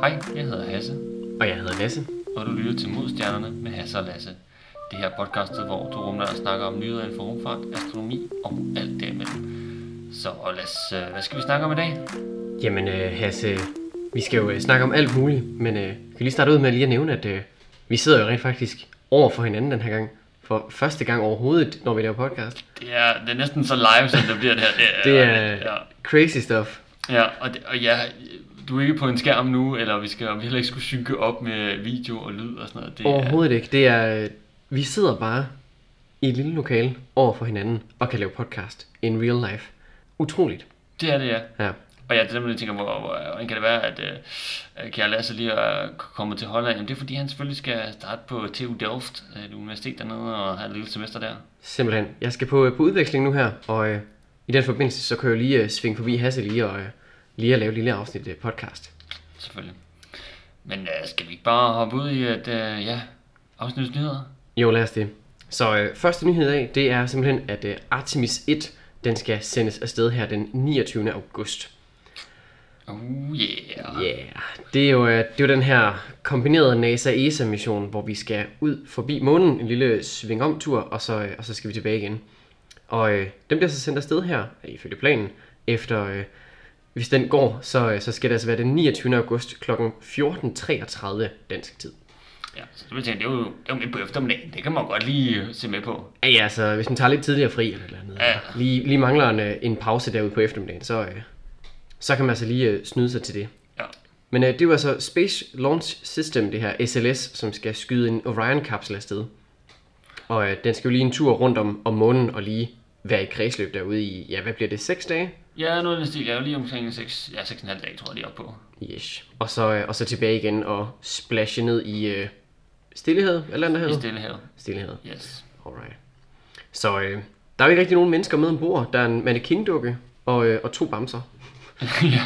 Hej, jeg hedder Hasse, Og jeg hedder Lasse. og du lytter til Modstjernerne med Hasse og Lasse. Det her podcastet, hvor to rumnørder snakker om nyheder inden for rumfart, astronomi og alt derimellem. Så Lasse, øh, hvad skal vi snakke om i dag? Jamen øh, Hasse, vi skal jo øh, snakke om alt muligt, men øh, kan vi lige starte ud med lige at nævne, at øh, vi sidder jo rent faktisk over for hinanden den her gang. For første gang overhovedet, når vi laver podcast. Det er, det er næsten så live, som det bliver det her. Det er Ja, crazy stuff. ja og, det, og ja, du er ikke på en skærm nu, eller vi skal vi heller ikke skulle synke op med video og lyd og sådan noget. Det er, Overhovedet ikke. Det er, øh, vi sidder bare i et lille lokale over for hinanden og kan lave podcast in real life. Utroligt. det er det, ja. Ja. Og ja, det er simpelthen, jeg tænker, hvor, hvor, hvordan kan det være, at øh, kære Lasse lige er kommet til Holland? Jamen, det er fordi, han selvfølgelig skal starte på TU Delft, øh, et universitet dernede, og have et lille semester der. Simpelthen. Jeg skal på, på udveksling nu her, og øh, i den forbindelse, så kan jeg jo lige øh, svinge forbi Hasse lige og øh, lige at lave et lille afsnit øh, podcast. Selvfølgelig. Men øh, skal vi ikke bare hoppe ud i, at øh, ja, afsnitets nyheder? Jo, lad os det. Så øh, første nyhed dag, det er simpelthen, at øh, Artemis 1, den skal sendes afsted her den 29. august. Oh yeah. Ja, yeah. det er jo, øh, det er jo den her kombinerede NASA-ESA-mission, hvor vi skal ud forbi månen, en lille sving-om-tur, og så, øh, og så skal vi tilbage igen. Og øh, den bliver så sendt afsted her, ifølge planen, efter, øh, hvis den går, så, øh, så skal det altså være den 29. august kl. 14.33 dansk tid. Ja, så det vil tænke, det er jo, det er jo midt på eftermiddagen. Det kan man godt lige øh, se med på. Ja, ja, altså hvis man tager lidt tidligere fri eller et eller andet, Ja. lige, lige mangler en, øh, en pause derude på eftermiddagen, så, så kan man altså lige snyde sig til det. Ja. Men øh, det er jo altså Space Launch System, det her SLS, som skal skyde en Orion-kapsel afsted. Og øh, den skal jo lige en tur rundt om, om månen og lige være i kredsløb derude i, ja, hvad bliver det, 6 dage? Ja, noget af den stil. Jeg er lige omkring 6, ja, 6,5 dage, tror jeg, lige op på. Yes. Og så, øh, og så tilbage igen og splashe ned i øh, Stillehavet, eller andet I hedder Stillehavet. Stillehavet. Yes. Alright. Så øh, der er jo ikke rigtig nogen mennesker med ombord. Der er en mannequin-dukke og, øh, og to bamser.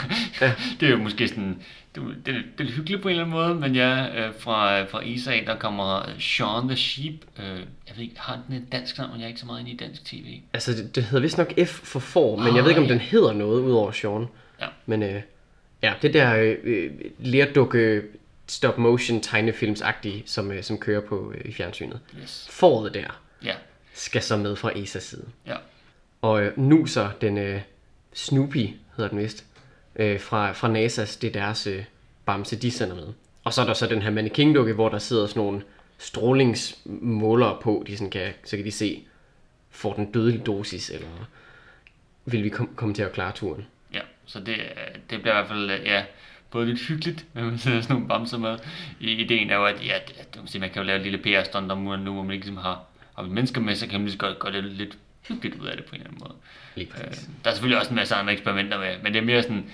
ja, det er jo måske sådan, det, det, det er lidt hyggeligt på en eller anden måde, men ja, øh, fra, fra ESA, der kommer Sean the Sheep, øh, jeg ved ikke, har den et dansk navn, jeg er ikke så meget inde i dansk tv. Altså, det, det hedder vist nok F for får, men jeg Ah, ved ikke, om ja. den hedder noget udover Sean. Ja. Men øh, ja, det der øh, øh, lerdukke stop motion tegnefilmsagtige, som, øh, som kører på øh, i fjernsynet. Yes. Foråret der Ja, skal så med fra ESA's side. ja, Og øh, nu så den øh, Snoopy, hedder den vist, øh, fra, fra NASA's, det er deres øh, bamse, de sender med. Og så er der så den her mannequin-dukke, hvor der sidder sådan nogle strålingsmålere på, de sådan kan, så kan de se, får den dødelig dosis, eller vil vi kom, komme til at klare turen. ja, så det, det bliver i hvert fald, øh, ja, både lidt hyggeligt, når man sidder sådan nogle bamser med. I, ideen er jo, at, ja, at, man kan jo lave et lille PR-stunt om nu, hvor man ikke ligesom har, har mennesker med, så kan man lige så godt gøre det lidt hyggeligt ud af det på en eller anden måde. Øh, der er selvfølgelig også en masse andre eksperimenter med, men det er mere sådan,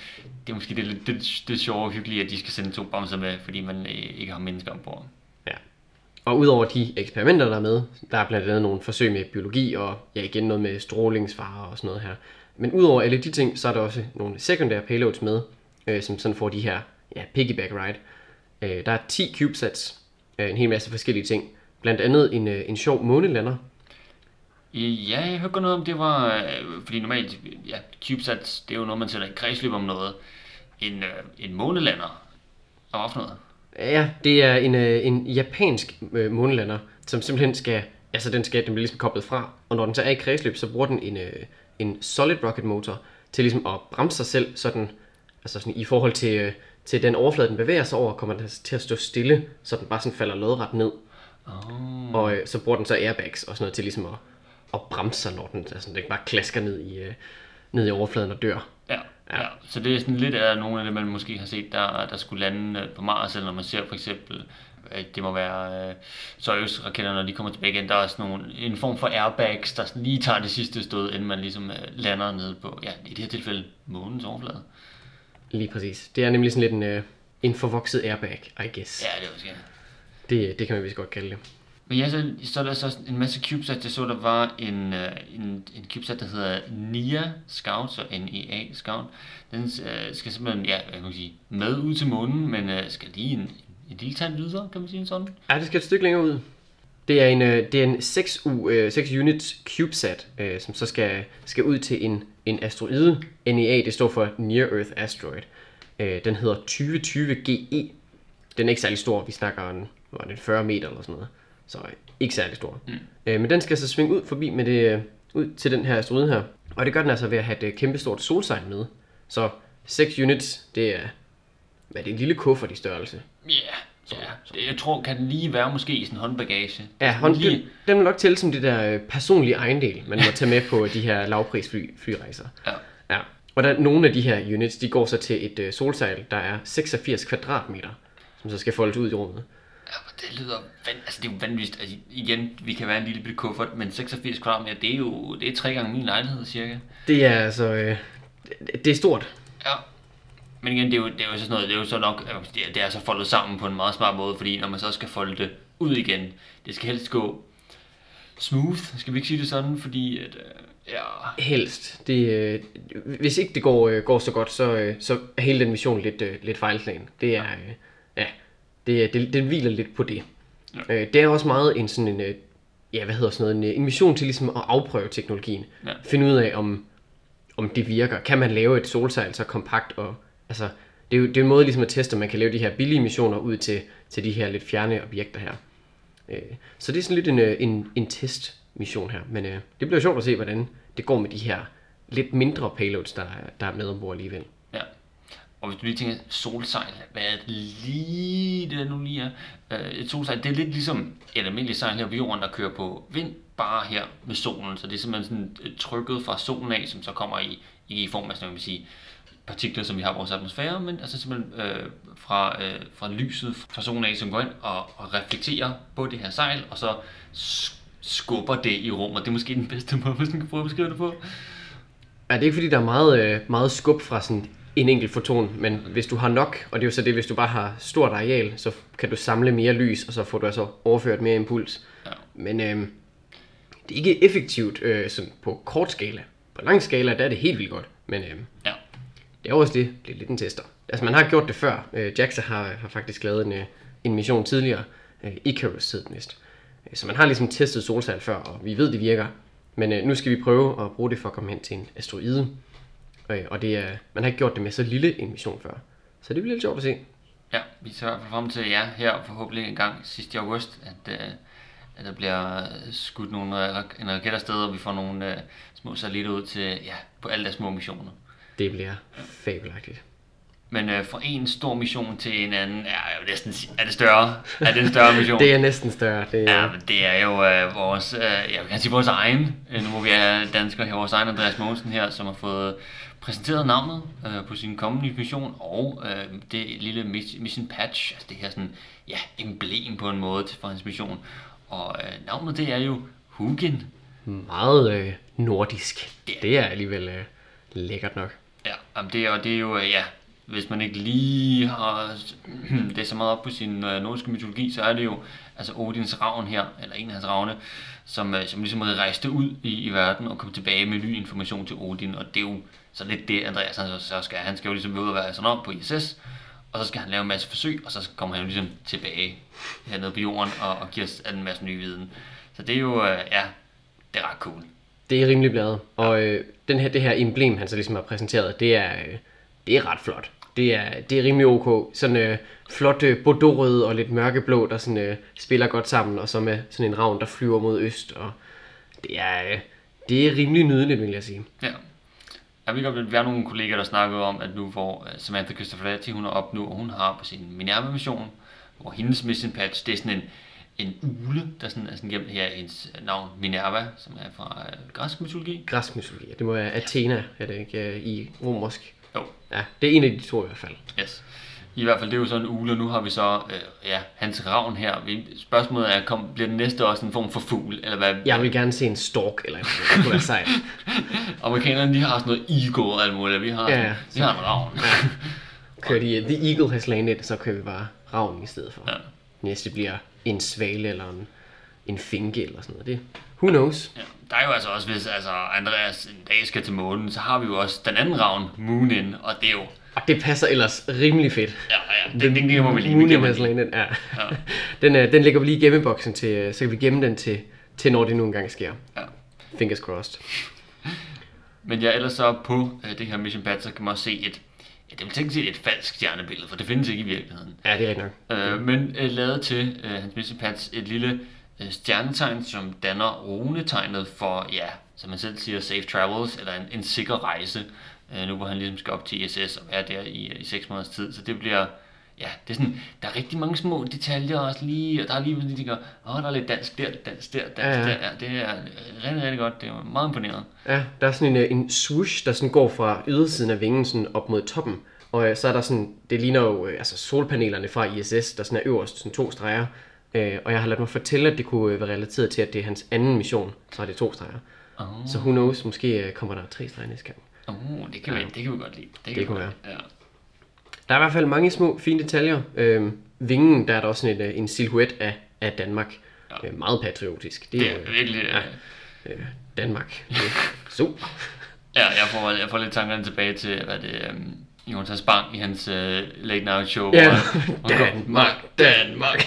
det er måske det, lidt- det, det sjove og hyggelige, at de skal sende to bamser med, fordi man øh, ikke har mennesker ombord. Ja. Og udover de eksperimenter, der er med, der er blandt andet nogle forsøg med biologi, og ja, igen noget med strålingsfarer og sådan noget her. Men udover alle de ting, så er der også nogle sekundære payloads med, øh, som sådan får de her ja, piggyback ride. Øh, der er 10 CubeSats, øh, en hel masse forskellige ting. Blandt andet en, øh, en sjov månelander. Ja, jeg hørte godt noget om, det var, øh, fordi normalt, ja, CubeSats, det er jo noget, man sætter i kredsløb om noget. En, øh, en månelander, og hvad for noget? Ja, det er en, øh, en japansk øh, månelander, som simpelthen skal, altså den skal, den bliver ligesom koblet fra, og når den så er i kredsløb, så bruger den en, øh, en solid rocket motor til ligesom at bremse sig selv, så den, altså sådan i forhold til, øh, til den overflade, den bevæger sig over, kommer den til at stå stille, så den bare sådan falder lodret ned, Oh. og øh, så bruger den så airbags og sådan noget til ligesom at, at bremse sig, når den, altså, den ikke bare klasker ned i, øh, ned i overfladen og dør. Ja, ja. ja, så det er sådan lidt af nogle af det, man måske har set, der, der skulle lande øh, på Mars, eller når man ser for eksempel, øh, det må være øh, Soyuz-raketter, når de kommer tilbage igen, der er sådan nogle, en form for airbags, der sådan lige tager det sidste stød, inden man ligesom øh, lander nede på, ja, i det her tilfælde, månens overflade. Lige præcis. Det er nemlig sådan lidt en, øh, en forvokset airbag, I guess. Ja, det er måske. Det, det kan man vist godt kalde det. Men ja, så, så er der så en masse CubeSats. Jeg så, der var en, øh, en, en CubeSat, der hedder NIA Scout, så NEA Scout. Den øh, skal simpelthen, ja, hvad kan man sige, med ud til månen, men øh, skal lige en, en lille tand videre, kan man sige sådan. Ja, det skal et stykke længere ud. Det er en, øh, det er en 6, u, øh, 6 units CubeSat, øh, som så skal, skal ud til en, en asteroide. NEA, det står for Near Earth Asteroid. Øh, den hedder 2020 GE. Den er ikke særlig stor. Vi snakker en, var det, 40 meter eller sådan noget. Så ikke særlig stor. Mm. Øh, men den skal så svinge ud forbi med det, øh, ud til den her asteroide her. Og det gør den altså ved at have et øh, kæmpestort solsejl med. Så 6 units, det er, hvad er det, en lille kuffert i størrelse. Ja, yeah. Så jeg tror, kan den lige være måske i sådan en håndbagage. Ja, hånd, lige... den, den vil nok tælle som det der øh, personlige ejendel, man må tage med på de her lavprisfly flyrejser. Ja. Ja. Og der, nogle af de her units, de går så til et øh, solsejl, der er 86 kvadratmeter, som så skal foldes ud i rummet. Det lyder vand, altså det er jo vanvittigt. Altså, igen, vi kan være en lille bitte kuffert, men 86 kvadratmeter, det er jo det er tre gange min lejlighed cirka. Det er altså, øh, det, det er stort. Ja. Men igen, det er jo, det er jo så sådan noget, det er jo så nok, øh, det er, det er så foldet sammen på en meget smart måde, fordi når man så skal folde det ud igen, det skal helst gå smooth, skal vi ikke sige det sådan, fordi at, øh, ja, Helst. Det, øh, hvis ikke det går, øh, går så godt, så, øh, så er hele den mission lidt, øh, lidt fejlslagen. Det er, øh, ja, det, det, det hviler lidt på det. Ja. Øh, det er også meget en sådan en, øh, ja, hvad hedder sådan noget, en, øh, en mission til ligesom at afprøve teknologien. Ja. Finde ud af, om, om det virker. Kan man lave et solsejl så kompakt og, altså, det er jo det er en måde ligesom at teste, om man kan lave de her billige missioner ud til, til de her lidt fjerne objekter her. Øh, så det er sådan lidt en, øh, en, en testmission her, men øh, det bliver sjovt at se, hvordan det går med de her lidt mindre payloads, der, er- der er med ombord alligevel. Ja. Og hvis du lige tænker, solsejl, hvad er det lige, det der nu lige er? Øh, et solsejl, det er lidt ligesom et almindeligt sejl her på jorden, der kører på vind, bare her med solen. Så det er simpelthen sådan øh, trykket fra solen af, som så kommer i, i form af, sådan, man vil sige, partikler, som vi har i vores atmosfære, men altså simpelthen øh, fra, øh, fra lyset fra solen af, som går ind og, og reflekterer på det her sejl, og så skubber det i rummet. Det er måske den bedste måde, hvis man kan prøve at beskrive det på. Ja, det er ikke fordi, der er meget, øh, meget skub fra sådan en enkelt foton, men hvis du har nok, og det er jo så det, hvis du bare har stort areal, så kan du samle mere lys, og så får du altså overført mere impuls. Ja. Men øh, det er ikke effektivt øh, sådan på kort skala. På lang skala, der er det helt vildt godt, men øh, Ja. det er også det, det er lidt en tester. Altså man har gjort det før. Øh, JAXA har, har faktisk lavet en, øh, en mission tidligere, øh, Icarus hed den vist. Øh, Så man har ligesom testet solsejl før, og vi ved, det virker. Men øh, nu skal vi prøve at bruge det for at komme hen til en asteroide. Øh, og det er, man har ikke gjort det med så lille en mission før. Så det bliver lidt sjovt at se. Ja, vi ser i hvert fald frem til ja, her forhåbentlig en gang sidst i august, at, øh, at der bliver skudt nogle en raket afsted, og vi får nogle øh, små satellitter ud til ja, på alle deres små missioner. Det bliver fabelagtigt. Men øh, fra en stor mission til en anden, jeg vil næsten er det større? Er det en større mission? Det er næsten større. Det er, Ja, men det er jo øh, vores, øh, jeg vil gerne sige vores egen, nu hvor vi er danskere her, vores egen Andreas Mogensen her, som har fået præsenteret navnet øh, på sin kommende mission, og øh, det lille mis- mission patch, altså det her sådan, ja, emblem på en måde for hans mission. Og øh, navnet det er jo Hugin. meget øh, nordisk. Ja. Det er alligevel øh, lækkert nok. Ja, jamen det, og det er jo, øh, ja, hvis man ikke lige har det så meget op på sin øh, nordiske mytologi, så er det jo altså Odins ravn her, eller en af hans ravne, som, øh, som ligesom rejste ud i, i verden og kom tilbage med ny information til Odin, og det er jo så lidt det, Andreas han så, skal. Han skal jo ligesom ud og være sådan op på ISS, og så skal han lave en masse forsøg, og så kommer han jo ligesom tilbage hernede på jorden og, og giver os en masse ny viden. Så det er jo, øh, ja, det er ret cool. Det er rimelig bladet. Og øh, den her, det her emblem, han så ligesom har præsenteret, det er, øh, det er ret flot. Det er, det er rimelig ok. Sådan øh, flot øh, bordeaux og lidt mørkeblå, der sådan, øh, spiller godt sammen, og så med sådan en ravn, der flyver mod øst. Og det er, øh, det er rimelig nydeligt, vil jeg sige. Ja. Jeg ved godt, at vi har nogle kolleger, der snakkede om, at nu hvor øh, Samantha Cristoforetti, hun er op nu, og hun har på sin Minerva-mission, hvor hendes mission patch, det er sådan en, en ule, der sådan er sådan gemt her, hendes navn Minerva, som er fra øh, græsk mytologi. Græsk mytologi. Det må være Athena, er det ikke, øh, i romersk. Jo, Ja, det er en af de to i hvert fald. yes. I hvert fald, det er jo sådan en ule, og nu har vi så, øh, ja, hans ravn her. Spørgsmålet er, kom, bliver den næste også en form for fugl, eller hvad? Jeg vil gerne se en stork, eller noget. Det kunne være sejt. Amerikanerne, de har sådan noget eagle og alt muligt, vi har, Ja, ja. vi har en ravn. Kører de, The Eagle has landed, så kører vi bare ravnen i stedet for. Ja. Næste bliver en svale eller en, en finke eller sådan noget. Det, who knows? Ja, der er jo altså også, hvis altså, Andreas en dag skal til månen, så har vi jo også den anden ravn, Moonin, og det er jo, Og det passer ellers rimelig fedt. ja, ja, det, det, det må vi lige, Moon det kan man has lige. landed, ja. Ja. den, øh, den lægger vi lige i gemmeboksen til, øh, så kan vi gemme den til, til når det nu engang sker. Ja. Fingers crossed. Men ja, ellers så på øh, det her Mission Pad, så kan man også se et, ja, det er teknisk set et falsk stjernebillede, for det findes ikke i virkeligheden. Ja, det er rigtigt nok. Øh, men øh, lavet til øh, hans mission patch et lille stjernetegn, som danner runetegnet for, ja, som man selv siger, safe travels, eller en, en sikker rejse, øh, nu hvor han ligesom skal op til ISS og være der i, i 6 måneders tid. Så det bliver, ja, det er sådan, der er rigtig mange små detaljer også lige, og der er lige, de tænker, åh, der er lidt dansk der, dansk der, dansk Ja, ja. der. Det er øh, rigtig, rigtig godt. Det er meget imponeret. Ja, der er sådan en, øh, en swoosh, der sådan går fra ydersiden af vingen sådan op mod toppen. Og øh, så er der sådan, det ligner jo øh, altså solpanelerne fra ISS, der sådan er øverst, sådan to streger. Øh, og jeg har ladet mig fortælle, at det kunne øh, være relateret til, at det er hans anden mission, så er det to streger. Oh. Så who knows, måske øh, kommer der tre streger næste gang. Oh, det kan, vi, det kan vi godt lide. Det, kan Det godt lide. Ja. Der er i hvert fald mange små, fine detaljer. Øh, vingen, der er der også sådan en, øh, en silhuet af, af Danmark. Ja. Øh, meget patriotisk. Det jo, er virkelig... ja. øh, Danmark. Det er Super. Ja, jeg får, jeg får lidt tankerne tilbage til, hvad det um, Jonas Bang i hans uh, late night show. Ja, Danmark, Danmark.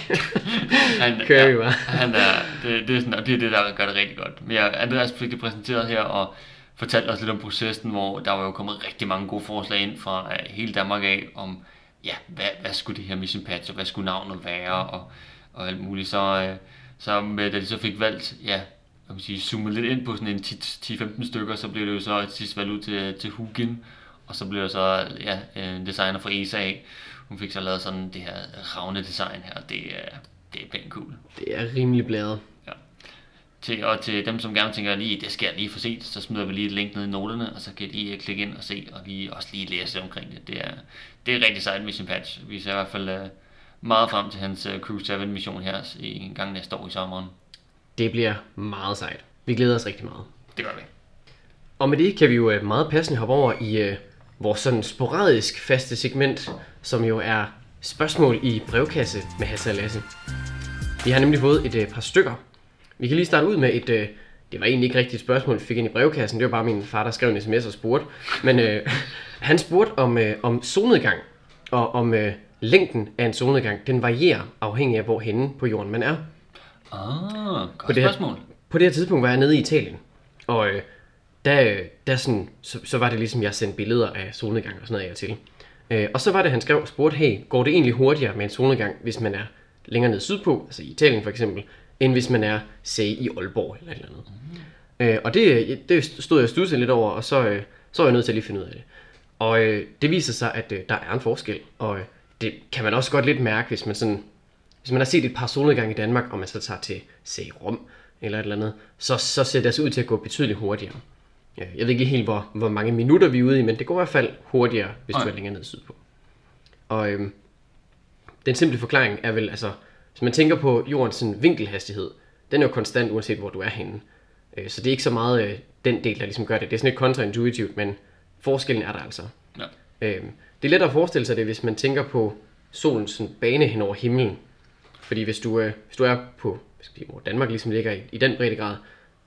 han, Kører vi bare. han er, det, det, er sådan, og det er det, der gør det rigtig godt. Men ja, Andreas fik det præsenteret her, og fortalte os lidt om processen, hvor der var jo kommet rigtig mange gode forslag ind fra uh, hele Danmark af, om ja, hvad, hvad skulle det her mission patch, og hvad skulle navnet være, og, og alt muligt. Så, uh, så med, da de så fik valgt, ja, hvad kan sige, zoomet lidt ind på sådan en 10 10-15 stykker, så blev det jo så til sidst valgt ud til, til Hugin, og så blev der så ja, en designer fra ESA. Hun fik så lavet sådan det her ravne design her, det er, det er pænt cool. Det er rimelig blæret. Til, og til dem, som gerne tænker lige, det skal jeg lige få set, så smider vi lige et link ned i noterne, og så kan I lige klikke ind og se, og lige, også lige læse lidt omkring det. Det er, det er rigtig sejt mission patch. Vi ser i hvert fald uh, meget frem til hans uh, Crew 7 mission her i en gang næste år i sommeren. Det bliver meget sejt. Vi glæder os rigtig meget. Det gør vi. Og med det kan vi jo øh, meget passende hoppe over i øh, vores sådan sporadisk faste segment, som jo er spørgsmål i brevkasse med Hasse og Lasse. Vi har nemlig fået et øh, par stykker. Vi kan lige starte ud med et, øh, det var egentlig ikke rigtigt et spørgsmål, vi fik ind i brevkassen, det var bare min far, der skrev en sms og spurgte. Men øh, han spurgte om, øh, om solnedgang, og om øh, længden af en solnedgang, den varierer afhængig af, hvor henne på jorden man er. Ah, godt det her- spørgsmål. På det her tidspunkt var jeg nede i Italien, og øh, der, der sådan, så, så var det ligesom, jeg sendte billeder af solnedgang og sådan noget af og til. Øh, og så var det, han skrev og spurgte, hey, går det egentlig hurtigere med en solnedgang, hvis man er længere nede sydpå, altså i Italien for eksempel, end hvis man er, say, i Aalborg eller et eller andet. Øh, og det, det stod jeg og lidt over, og så, øh, så var jeg nødt til at lige finde ud af det. Og øh, det viser sig, at øh, der er en forskel, og øh, det kan man også godt lidt mærke, hvis man sådan hvis man har set et par solnedgange i Danmark, og man så tager til, say, Rom eller et eller andet, så, så ser det altså ud til at gå betydeligt hurtigere. Ja, Jeg ved ikke helt, hvor, hvor mange minutter vi er ude i, men det går i hvert fald hurtigere, hvis Nej. du er længere ned sydpå. Og øhm, den simple forklaring er vel, altså, hvis man tænker på jordens sådan, vinkelhastighed, den er jo konstant, uanset hvor du er henne. Øh, så det er ikke så meget øh, den del, der ligesom gør det. Det er sådan lidt kontraintuitivt, men forskellen er der altså. Ja. Øhm, det er lettere at forestille sig det, hvis man tænker på solens sådan, bane hen over himlen. Fordi hvis du, øh, hvis du er på, skal vi sige, hvor Danmark ligesom ligger i, i den breddegrad,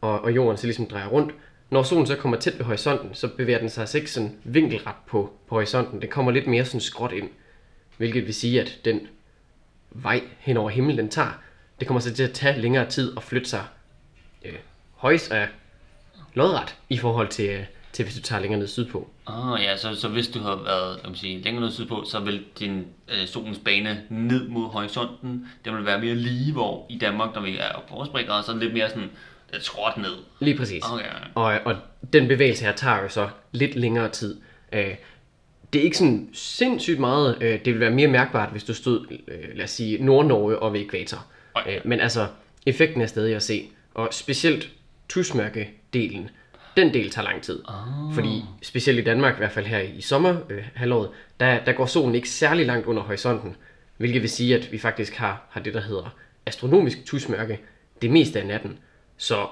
og, og jorden så ligesom drejer rundt, når solen så kommer tæt ved horisonten, så bevæger den sig altså ikke sådan vinkelret på, på horisonten. Den kommer lidt mere sådan skråt ind. Hvilket vil sige, at den vej hen over himlen, den tager, det kommer så til at tage længere tid at flytte sig øh, højst af lodret i forhold til, øh, til hvis du tager længere ned sydpå. Ah, ja, så, så hvis du har været kan sige, længere ned sydpå, så vil din øh, solens bane ned mod horisonten, den vil være mere lige, hvor i Danmark, når vi er på vores så er den lidt mere sådan skråt ned. Lige præcis. Okay. Og, og den bevægelse her tager jo så lidt længere tid. Øh, det er ikke sådan sindssygt meget. Øh, det vil være mere mærkbart, hvis du stod, øh, lad os sige, Nord-Norge og ved ekvator. Okay. Øh, men altså, effekten er stadig at se. Og specielt tusmørke-delen, den del tager lang tid. Ah. Fordi specielt i Danmark, i hvert fald her i sommerhalvåret, øh, der, der går solen ikke særlig langt under horisonten. Hvilket vil sige, at vi faktisk har, har det, der hedder astronomisk tusmørke det meste af natten. Så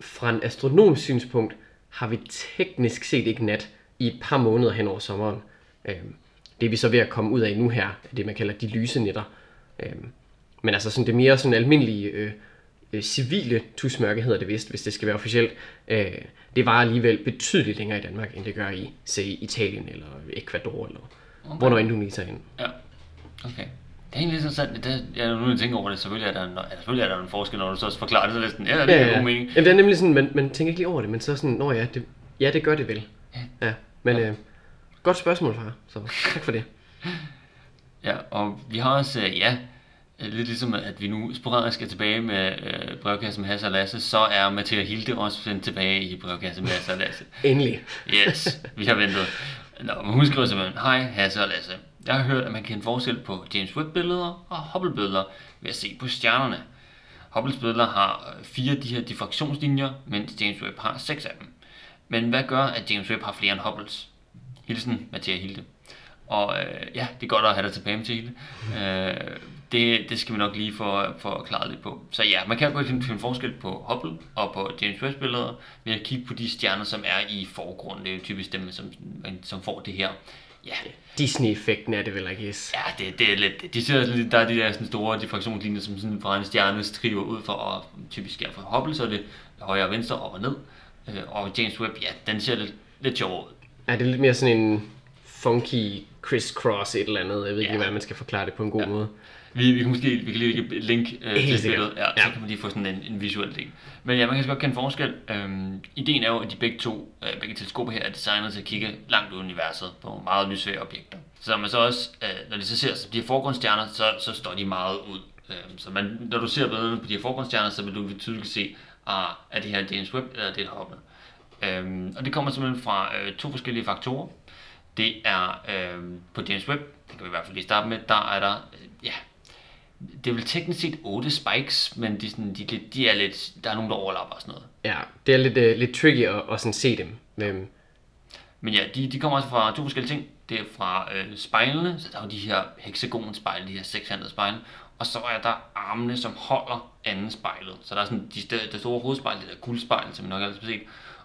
fra en astronomisk synspunkt har vi teknisk set ikke nat i et par måneder hen over sommeren. Øhm, det er vi så ved at komme ud af nu her, det man kalder de lyse nætter. Øhm, men altså sådan det mere sådan almindelige øh, øh, civile tusmørke hedder det vist, hvis det skal være officielt. Øh, det var alligevel betydeligt længere i Danmark, end det gør i, se, Italien eller Ecuador eller okay. hvor end du lige tager ind. Ja, okay. Det er egentlig lidt interessant, det, ja, nu jeg tænker over det, selvfølgelig er der en, ja, selvfølgelig er der en forskel, når du så forklarer det, så er det sådan, ja, det er ja, god mening. Jamen, det er nemlig sådan, man, man tænker ikke lige over det, men så sådan, nå ja, det, ja, det gør det vel. Ja, ja men Ja. Øh, Godt spørgsmål, far. Så tak for det. Ja, og vi har også, øh, ja, øh, lidt ligesom at vi nu sporadisk er tilbage med øh, brevkasse med Hasse og Lasse, så er Mathia Hilde også sendt tilbage i brevkasse med Hasse og Lasse. Endelig. Yes, vi har ventet. Nå, men hun skriver simpelthen, Hej Hasse og Lasse. Jeg har hørt, at man kan kende forskel på James Webb-billeder og Hubble-billeder ved at se på stjernerne. Hubbles billeder har øh, fire af de her diffraktionslinjer, mens James Webb har seks af dem. Men hvad gør, at James Webb har flere end Hubbles? Hilsen, Mathia Hilde. Og øh, ja, det er godt at have dig tilbage, Mathilde. Øh, det, det skal vi nok lige få, øh, få klaret lidt på. Så ja, man kan godt finde, finde forskel på Hubble og på James Webb billeder ved at kigge på de stjerner, som er i forgrunden. Det er jo typisk dem, som, som får det her ja, Disney-effekten er det vel, I guess. Ja, det, det er lidt, de ser lidt, der er de der sådan store diffraktionslinjer, som sådan fra en stjerne skriver ud for, og typisk er for Hubble, så er det højre og venstre, op og ned. Øh, Og James Webb, ja, den ser lidt, lidt sjovere ud. Er det lidt mere sådan en funky criss-cross et eller andet? Jeg ved ikke, Ja. hvordan man skal forklare det på en god Ja. måde. Vi, vi kan måske vi kan lige lægge et link øh, Helt til billedet, ja, Ja. så kan man lige få sådan en, en visuel del. Men ja, man kan så godt kende forskel. Øhm, ideen er jo, at de begge to, øh, begge teleskoper her, er designet til at kigge langt ud i universet på meget lysvære objekter. Så når man så også, øh, når de så ser så de her forgrundsstjerner, så, så står de meget ud. Øhm, så man, når du ser billederne på de her forgrundsstjerner, så vil du tydeligt se, ah, er det her James Webb, eller er det et Hubble. Øhm, og det kommer simpelthen fra øh, to forskellige faktorer. Det er øh, på James Webb, det kan vi i hvert fald lige starte med, der er der, øh, ja, det er vel teknisk set 8 spikes, men de, sådan, de, er lidt- de er lidt, der er nogen, der overlapper og sådan noget. Ja, det er lidt, uh, lidt tricky at, at sådan se dem. Men, Men ja, de, de kommer også fra to forskellige ting. Det er fra øh, spejlene, så der er jo de her hexagonspejle, de her sekshandede spejle. Og så er der armene, som holder anden spejlet. Så der er sådan de, det store hovedspejl, det der guldspejl, som vi nok har set.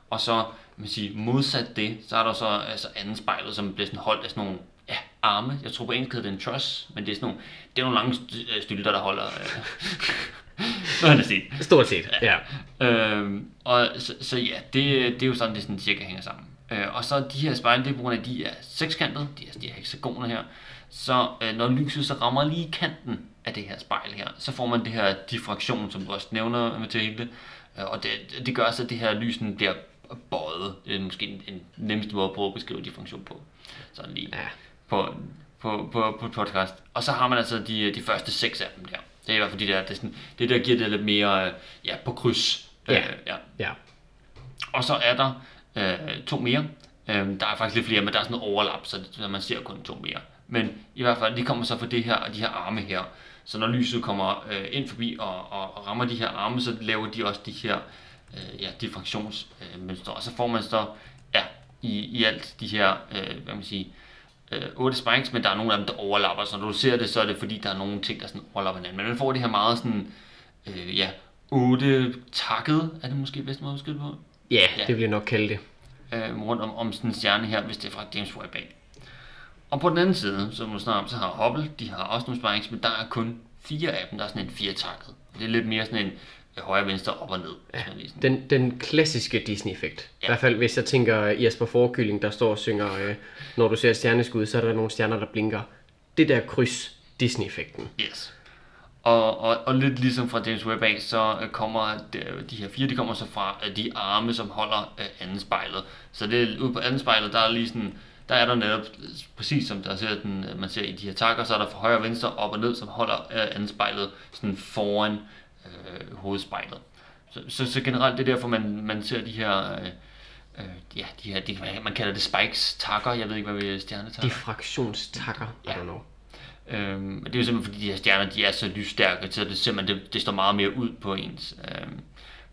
Og så, man siger, modsat det, så er der så altså anden spejlet, som bliver sådan holdt af sådan nogle ja, arme. Jeg tror på engelsk hedder det en truss, men det er sådan nogle, det er nogle lange øh, stylter, der holder... Øh, er det sige? stort set, ja. Øhm, og så, så ja, det, det er jo sådan, det sådan cirka hænger sammen. Øh, og så de her spejle, det er på grund af, at de er sekskantede, de er de her hexagoner her. Så øh, når lyset så rammer lige kanten af det her spejl her, så får man det her diffraktion, som du også nævner, Mathilde. Øh, og det, det gør så, at det her lysen bliver bøjet. Det er måske en, en nemmeste måde at prøve at beskrive diffraktion på. Sådan lige Ja. på, på, på, på podcast. Og så har man altså de, de første seks af dem der. Det er i hvert fald de der, det, er sådan, det der giver det lidt mere ja, på kryds. Ja. Øh, ja. Ja, Og så er der øh, to mere. Øh, der er faktisk lidt flere, men der er sådan noget overlap, så, det, man ser kun to mere. Men i hvert fald, de kommer så fra det her og de her arme her. Så når lyset kommer øh, ind forbi og, og, og rammer de her arme, så laver de også de her øh, ja, diffraktionsmønstre. Øh, og så får man så ja, i, i alt de her, øh, hvad man sige, øh, otte spikes, men der er nogle af dem, der overlapper. Så når du ser det, så er det fordi, der er nogle ting, der sådan overlapper hinanden. Men man får det her meget sådan, øh, ja, otte takket, er det måske bedst måde at beskrive på? ja Ja. det vil jeg nok kalde det. øh, rundt om, om sådan en stjerne her, hvis det er fra James Webb af. Og på den anden side, som du snakker om, så har Hubble, de har også nogle spikes, men der er kun fire af dem, der er sådan en firetakket. Det er lidt mere sådan en højre, venstre, op og ned. Ja. Den, den klassiske Disney-effekt. Ja. I hvert fald, hvis jeg tænker Jesper Forkylling, der står og synger, øh, når du ser stjerneskud, så er der nogle stjerner, der blinker. Det der kryds, Disney-effekten. Yes. Og, og, og lidt ligesom fra James Webb af, så øh, kommer de, de her fire, de kommer så fra øh, de arme, som holder øh, anden spejlet. Så det er ude på anden spejlet, der er lige sådan, der er der netop, øh, præcis som der ser den, øh, man ser i de her takker, så er der fra højre og venstre, op og ned, som holder øh, anden spejlet sådan foran øh, hovedspejlet. Så, så, så generelt det er derfor, man, man ser de her, øh, øh, ja, de her, de, man kalder det spikes takker, jeg ved ikke, hvad vi stjernetakker. Diffraktionstakker, I Ja. don't know. Øhm, det er jo simpelthen fordi de her stjerner, de er så lysstærke, så det simpelthen det, det står meget mere ud på ens, øhm,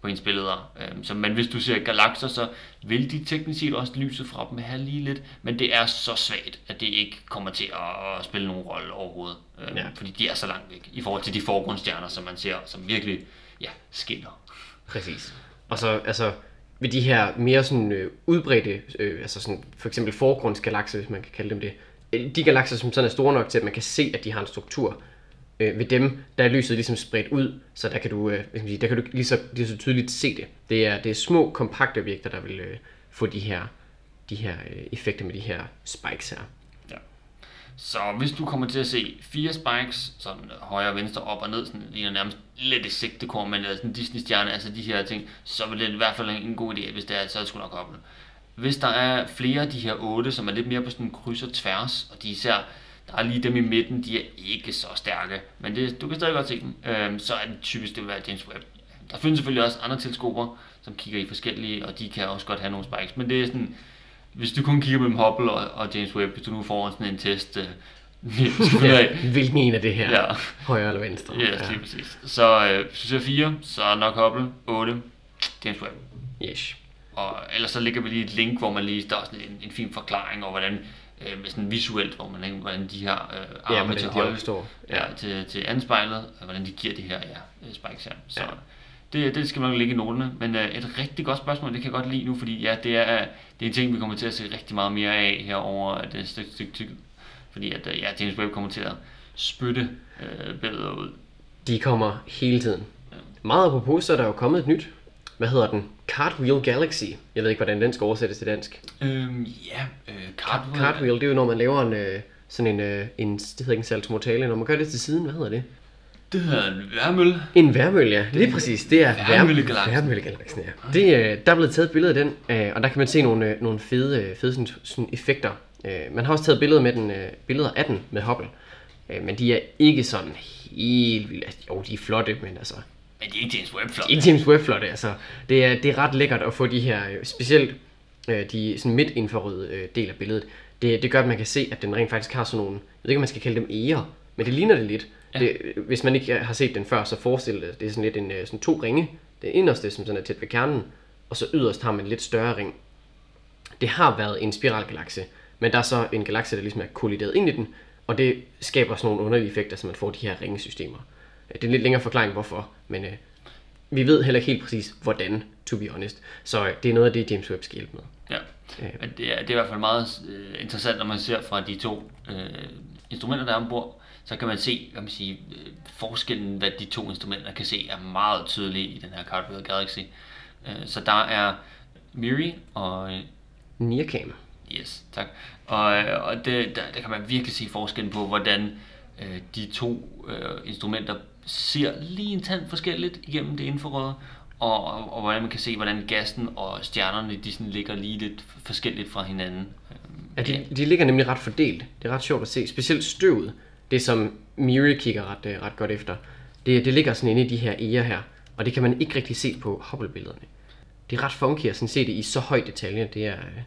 på ens billeder. Øhm, så, men hvis du ser galakser, så vil de teknisk set også lyset fra dem have lige lidt, men det er så svagt, at det ikke kommer til at, at spille nogen rolle overhovedet. Øhm, Ja. ja. Fordi de er så langt væk i forhold til de forgrundsstjerner, som man ser, som virkelig ja, skinner. Præcis. Og så, altså, ved de her mere sådan øh, udbredte, øh, altså sådan, for eksempel forgrundsgalakser, hvis man kan kalde dem det, øh, de galakser, som sådan er store nok til, at man kan se, at de har en struktur, øh, ved dem, der er lyset ligesom spredt ud, så der kan du, øh, sige, der kan du lige så, lige så tydeligt se det. Det er, det er små, kompakte objekter, der vil øh, få de her, de her øh, effekter med de her spikes her. Ja. Så hvis du kommer til at se fire spikes, sådan højre venstre, op og ned, sådan ligner nærmest lidt et sigtekorn, men eller sådan en Disney-stjerne, altså de her ting, så vil det i hvert fald en god idé, hvis det er, så er det sgu nok op. hvis der er flere af de her otte, som er lidt mere på sådan kryds og tværs, og de især, der er lige dem i midten, de er ikke så stærke, men det, du kan stadig godt se dem, øhm, så er det typisk det vil være James Webb. Der findes selvfølgelig også andre teleskoper, som kigger i forskellige, og de kan også godt have nogle spikes, men det er sådan, hvis du kun kigger mellem Hubble og, og James Webb, hvis du nu får sådan en test, øh, af, Hvilken en af det her? Ja. Højre eller venstre? Ja, yes, lige præcis. Så øh, hvis du siger 4, så er nok Hubble, 8, James Webb. Yes. Og ellers så ligger vi lige et link, hvor man lige, der er sådan en, en fin forklaring over, hvordan, øh, med sådan visuelt, hvor man, hvordan de her øh, arme Ja, til de hold, opstår. ja. Ja. til, til anspejlet, og hvordan de giver det her ja, øh, spikes her. Så Ja. det, det skal man ligge i noterne. Men øh, et rigtig godt spørgsmål, det kan jeg godt lide nu, fordi ja, det er, det er en ting, vi kommer til at se rigtig meget mere af her over det stykke, stykke tid. Fordi at, øh, ja, James Webb kommer til at spytte øh, billeder ud. De kommer hele tiden. Meget apropos, så er der jo kommet et nyt. Hvad hedder den? Cartwheel Galaxy. Jeg ved ikke, hvordan den skal oversættes til dansk. Øhm, ja, øh, Cartwheel. Cartwheel, det er jo, når man laver en, øh, sådan en, øh, en, det hedder ikke en salto mortale, når man gør det til siden, hvad hedder det? Det hedder en værmølle. En værmølle, ja. Lige præcis. Det er Værmøllegalaksen. Værmøllegalaksen, ja. Det, øh, der er blevet taget et billede af den, øh, og der kan man se nogle, øh, nogle fede, øh, fede sådan, sådan effekter. Øh, man har også taget billeder, med den, øh, billeder af den med Hubble, øh, men de er ikke sådan helt vildt. Altså, jo, de er flotte, men altså, Men det er ikke James Webb flot. ikke James Webb flotte. Altså, det, er, det er ret lækkert at få de her, øh, specielt øh, de sådan midt infrarøde øh, del af billedet. Det, det gør, at man kan se, at den rent faktisk har sådan nogle, jeg ved ikke, om man skal kalde dem æger, men det ligner det lidt. Ja. Det, hvis man ikke har set den før, så forestil dig, det er sådan lidt en, øh, sådan to ringe. Den inderste, som sådan er tæt ved kernen, og så yderst har man en lidt større ring. Det har været en spiralgalakse, men der er så en galakse, der ligesom er kollideret ind i den, og det skaber sådan nogle underlige effekter, så man får de her ringesystemer. Øh, Det er en lidt længere forklaring, hvorfor, men øh, vi ved heller ikke helt præcis, hvordan, to be honest. Så øh, det er noget af det, James Webb skal hjælpe med. Ja. Men det, er, det er i hvert fald meget øh, interessant, når man ser fra de to øh, instrumenter, der er ombord, så kan man se, hvad man siger, øh, forskellen, hvad de to instrumenter kan se, er meget tydelig i den her Cartwheel Galaxy. Øh, så der er Miri og øh, Nearcam. Yes, tak. Og, øh, og det, der, der kan man virkelig se forskellen på, hvordan øh, de to øh, instrumenter ser lige en tand forskelligt igennem det infrarøde, og, og, og hvordan man kan se, hvordan gassen og stjernerne, de sådan ligger lige lidt forskelligt fra hinanden. Ja, de, de ligger nemlig ret fordelt. Det er ret sjovt at se. Specielt støvet, det som Miri kigger ret, øh, ret godt efter, det, det ligger sådan inde i de her æger her. Og det kan man ikke rigtig se på Hubble-billederne. Det er ret funky at sådan se det i så høj detalje. Det er, øh,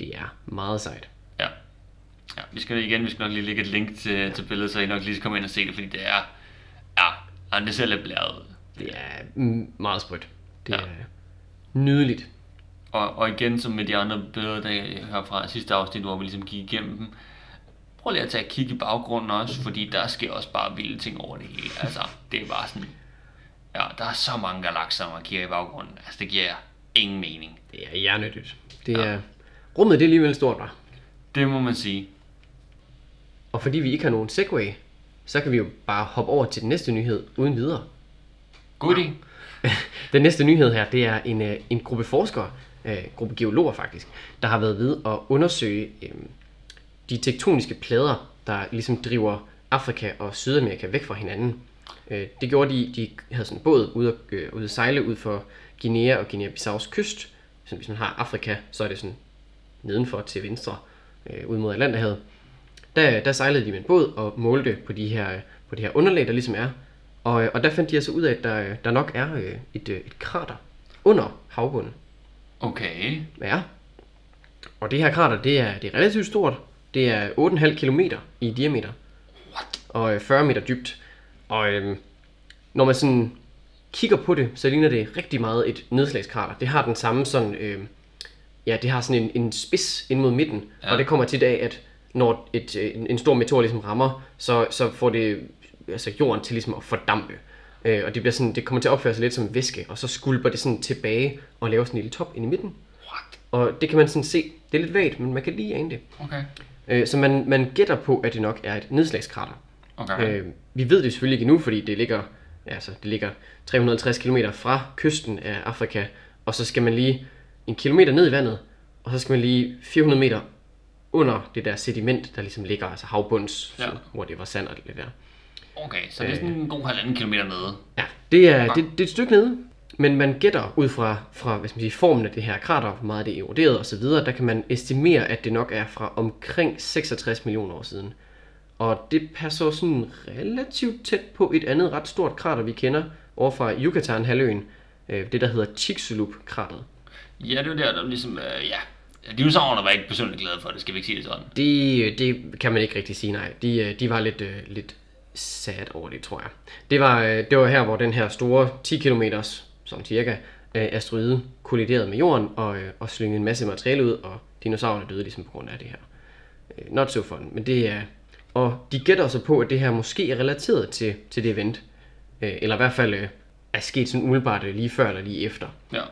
det er meget sejt. Ja. ja. Vi skal igen, vi skal nok lige lægge et link til, til billedet, så I nok lige skal komme ind og se det, fordi det er, ja, ja det ser lidt blæret ud. Det er meget sprødt. Det Ja. er nydeligt. Og, og igen, som med de andre billeder, der jeg hørte fra sidste afsnit, hvor vi ligesom gik igennem dem, prøv lige at tage et kig i baggrunden også, fordi der sker også bare vilde ting over det hele. Altså, det er bare sådan, ja, der er så mange galakser, man kigger i baggrunden. Altså, det giver ingen mening. Det er hjernedyt. Det er, rummet det er alligevel stort, var. Det må man sige. Og fordi vi ikke har nogen segway, så kan vi jo bare hoppe over til den næste nyhed uden videre. God idé. Den næste nyhed her, det er en, øh, en gruppe forskere, øh, gruppe geologer faktisk, der har været ved at undersøge øh, de tektoniske plader, der ligesom driver Afrika og Sydamerika væk fra hinanden. Øh, det gjorde de, de havde sådan en båd ude at, øh, ude at sejle ud for Guinea og Guinea-Bissaus kyst. Så hvis man har Afrika, så er det sådan nedenfor til venstre, øh, ud mod Atlanterhavet. Der, der sejlede de med en båd og målte på de her, på det her underlag, der ligesom er. Og, øh, og der fandt de altså ud af, at der, der nok er øh, et, øh, et krater under havbunden. Okay. Ja. Og det her krater, det er, det er relativt stort. Det er 8,5 km i diameter. What? Og øh, 40 meter dybt. Og øh, når man sådan kigger på det, så ligner det rigtig meget et nedslagskrater. Det har den samme sådan, øh, ja, det har sådan en, en spids ind mod midten. Ja. Og det kommer tit af, at når et, øh, en, en stor meteor ligesom rammer, så, så får det altså jorden til ligesom at fordampe. Øh, og det, bliver sådan, det kommer til at opføre sig lidt som væske, og så skulper det sådan tilbage og laver sådan en lille top ind i midten. What? Og det kan man sådan se. Det er lidt vagt, men man kan lige ane det. Okay. Øh, så man, man gætter på, at det nok er et nedslagskrater. Okay. Øh, vi ved det selvfølgelig ikke endnu, fordi det ligger, altså, det ligger 350 km fra kysten af Afrika, og så skal man lige en kilometer ned i vandet, og så skal man lige 400 meter under det der sediment, der ligesom ligger, altså havbunds, Ja. ja. hvor det var sand og det der. Okay, så det er sådan en god halvanden kilometer nede. Ja, det er, det, det er et stykke nede, men man gætter ud fra, fra hvad skal man sige, formen af det her krater, hvor meget det er eroderet osv., der kan man estimere, at det nok er fra omkring 66 millioner år siden. Og det passer sådan relativt tæt på et andet ret stort krater, vi kender over fra Yucatan-halvøen. øh, Det, der hedder Chicxulub-krateret. Ja, det var der, der ligesom, øh, ja, dinosaurerne var ikke personligt glade for det, skal vi ikke sige det sådan. Det, det kan man ikke rigtig sige nej. De, øh, de var lidt, øh, lidt sad over det, tror jeg. Det var, øh, det var her, hvor den her store 10 km, som cirka, øh, asteroide kolliderede med jorden og, øh, og slyngede en masse materiale ud, og dinosaurerne døde ligesom på grund af det her. Øh, Not so fun, men det er... Og de gætter så på, at det her måske er relateret til, til det event. Øh, Eller i hvert fald øh, er sket sådan umiddelbart øh, lige før eller lige efter. Ja,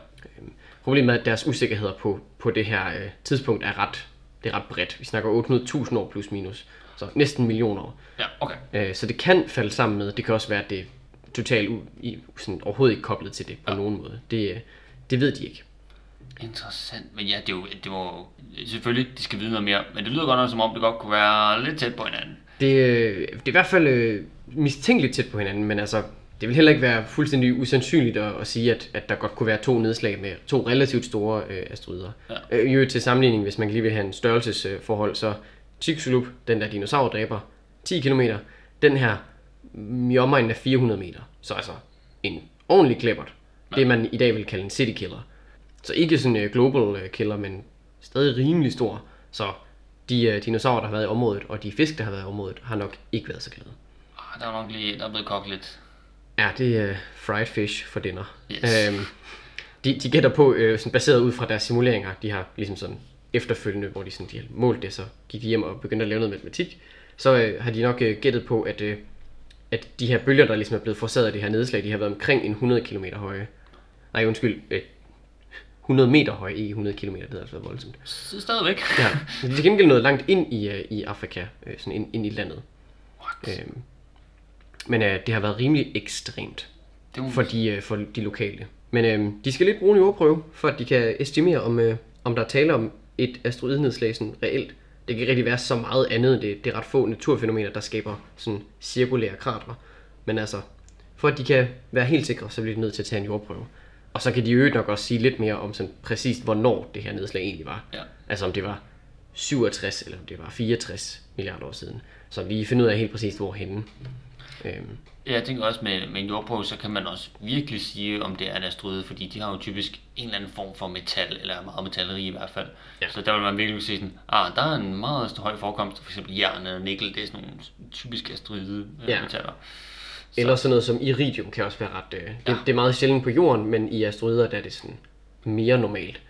Problemet er, at deres usikkerheder på, på det her øh, tidspunkt er ret, det er ret bredt. Vi snakker 800.000 år plus minus, så næsten en million år. ja, okay. Øh, så det kan falde sammen med, det kan også være, at det er totalt u, i, sådan, overhovedet ikke koblet til det på ja. nogen måde. Det, øh, det ved de ikke. Interessant, men ja, det er jo, det var jo, selvfølgelig, de skal vide noget mere, men det lyder godt nok, som om det godt kunne være lidt tæt på hinanden. Det, øh, det er i hvert fald øh, mistænkeligt tæt på hinanden, men altså, det vil heller ikke være fuldstændig usandsynligt at, at sige, at, at der godt kunne være to nedslag med to relativt store øh, asteroider. Ja. Øh, øvrigt til sammenligning, hvis man lige vil have en størrelsesforhold, så Chicxulub, den der dinosaurdræber, 10 km, den her i omegnen af 400 meter. Så altså en ordentlig klippert. Det man i dag vil kalde en city killer. Så ikke sådan en global øh, killer, men stadig rimelig stor. Så de øh, dinosaurer, der har været i området, og de fisk, der har været i området, har nok ikke været så glade. Ah, der er nok lige, der er blevet kogt lidt. Ja, det er fried fish for dinner. Yes. Øhm, de, de gætter på, øh, sådan baseret ud fra deres simuleringer, de har ligesom sådan efterfølgende, hvor de, sådan, de har målt det, så gik de hjem og begyndte at lave noget matematik, så øh, har de nok øh, gættet på, at, øh, at de her bølger, der ligesom er blevet forårsaget af det her nedslag, de har været omkring en 100 km høje. Nej, undskyld, øh, 100 meter høje, ikke 100 km, det havde altså været voldsomt. Så stadigvæk. Ja, de er til gengæld nået langt ind i, øh, i Afrika, øh, sådan ind, ind i landet. What? Øhm, men øh, det har været rimelig ekstremt Det for de, øh, for de lokale. Men øh, de skal lidt bruge en jordprøve, for at de kan estimere, om, øh, om der er tale om et asteroidenedslag sådan reelt. Det kan ikke rigtig være så meget andet. Det, det er ret få naturfænomener, der skaber sådan cirkulære kratere. Men altså, for at de kan være helt sikre, så bliver de nødt til at tage en jordprøve. Og så kan de øvrigt nok også sige lidt mere om sådan præcist, hvornår det her nedslag egentlig var. Ja. Altså om det var 67 eller om det var 64 milliarder år siden. Så vi finder ud af helt præcist, hvor henne. Øhm, jeg tænker også med, med en jordprøve, så kan man også virkelig sige, om det er en asteroide, fordi de har jo typisk en eller anden form for metal, eller er meget metalleri i hvert fald. Ja. Så der vil man virkelig sige sådan, ah, der er en meget stor høj forekomst, af for eksempel jern eller nikkel, det er sådan nogle typiske asteroide Ja. ja. metaller. Eller sådan noget som iridium kan også være ret... Øh, det, Ja. det er meget sjældent på jorden, men i asteroider der er det sådan mere normalt.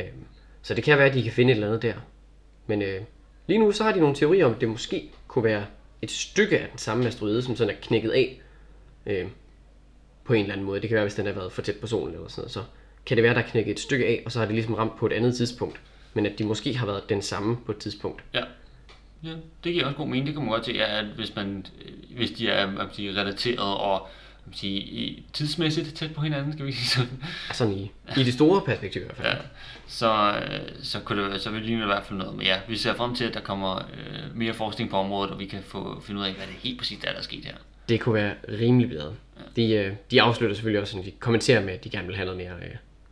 Øh, så det kan være, at de kan finde et eller andet der. Men øh, lige nu så har de nogle teorier om, at det måske kunne være et stykke af den samme asteroide, som sådan er knækket af øh, på en eller anden måde. Det kan være, hvis den har været for tæt på solen eller sådan noget. Så kan det være, der er knækket et stykke af, og så har det ligesom ramt på et andet tidspunkt. Men at de måske har været den samme på et tidspunkt. Ja. Ja, det giver også god mening. Det kan godt til, at hvis, man, øh, hvis de er man siger, relateret og man siger, i tidsmæssigt tæt på hinanden, skal vi sige sådan. Sådan i, i det store perspektiv i hvert fald. Ja, så, øh, så, kunne det, så vil det i hvert fald noget. Men ja, vi ser frem til, at der kommer øh, mere forskning på området, og vi kan få finde ud af, hvad det helt præcis er, der er sket her. Det kunne være rimelig bedre. De, øh, de afslutter selvfølgelig også, sådan, de kommenterer med, at de gerne vil have noget mere,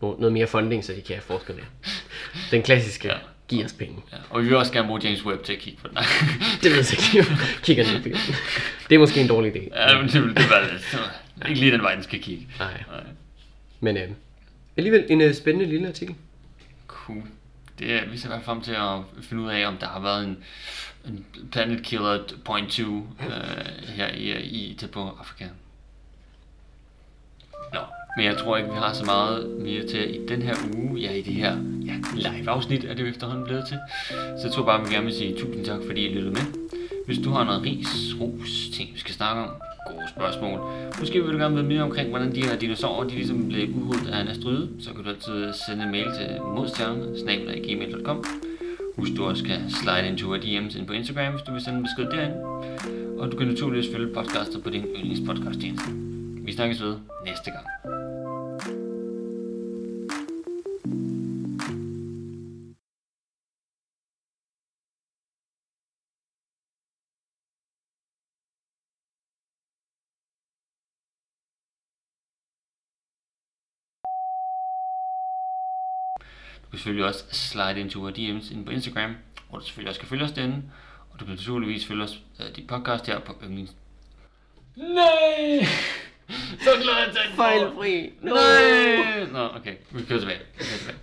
øh, noget- mere funding, så de kan forske mere. Den klassiske, ja. Ja. giv os penge. Ja, og vi vil også gerne bruge James Webb til at kigge på den. Det ved jeg ikke. Kigger ned på det. Er måske en dårlig idé. ja, men det, vil- det var lidt. Det var ikke lige den vej, den skal kigge. Nej. Nej. Men øh, alligevel en øh, spændende lille artikel. Cool. Det er, vi hvert fald frem til at finde ud af, om der har været en, en Planet Killer Point 2 øh, her i, i tæt på Afrika. Nå, men jeg tror ikke, vi har så meget mere til i den her uge. Ja, i det her ja, live-afsnit er det jo efterhånden blevet til. Så jeg tror bare, vi gerne vil sige tusind tak, fordi I lyttede med. Hvis du har noget ris, ros, ting, vi skal snakke om, gode spørgsmål. Måske vil du gerne vide mere omkring, hvordan de her dinosaurer, de ligesom blev udryddet af en asteroide. Så kan du altid sende en mail til modstjernen, Husk, du også kan slide into our DM's ind på Instagram, hvis du vil sende en besked derinde. Og du kan naturligvis følge podcaster på din yndlingspodcast-tjeneste. Vi snakkes ved næste gang. Kan selvfølgelig også slide into our DM's inde på Instagram, hvor du selvfølgelig også kan følge os derinde. Og du kan naturligvis følge os uh, dit podcast her på yndlings... Nej! Så glad jeg tænkte på. Fejlfri. Nej! Nå, okay. Vi kører tilbage. Vi kører tilbage.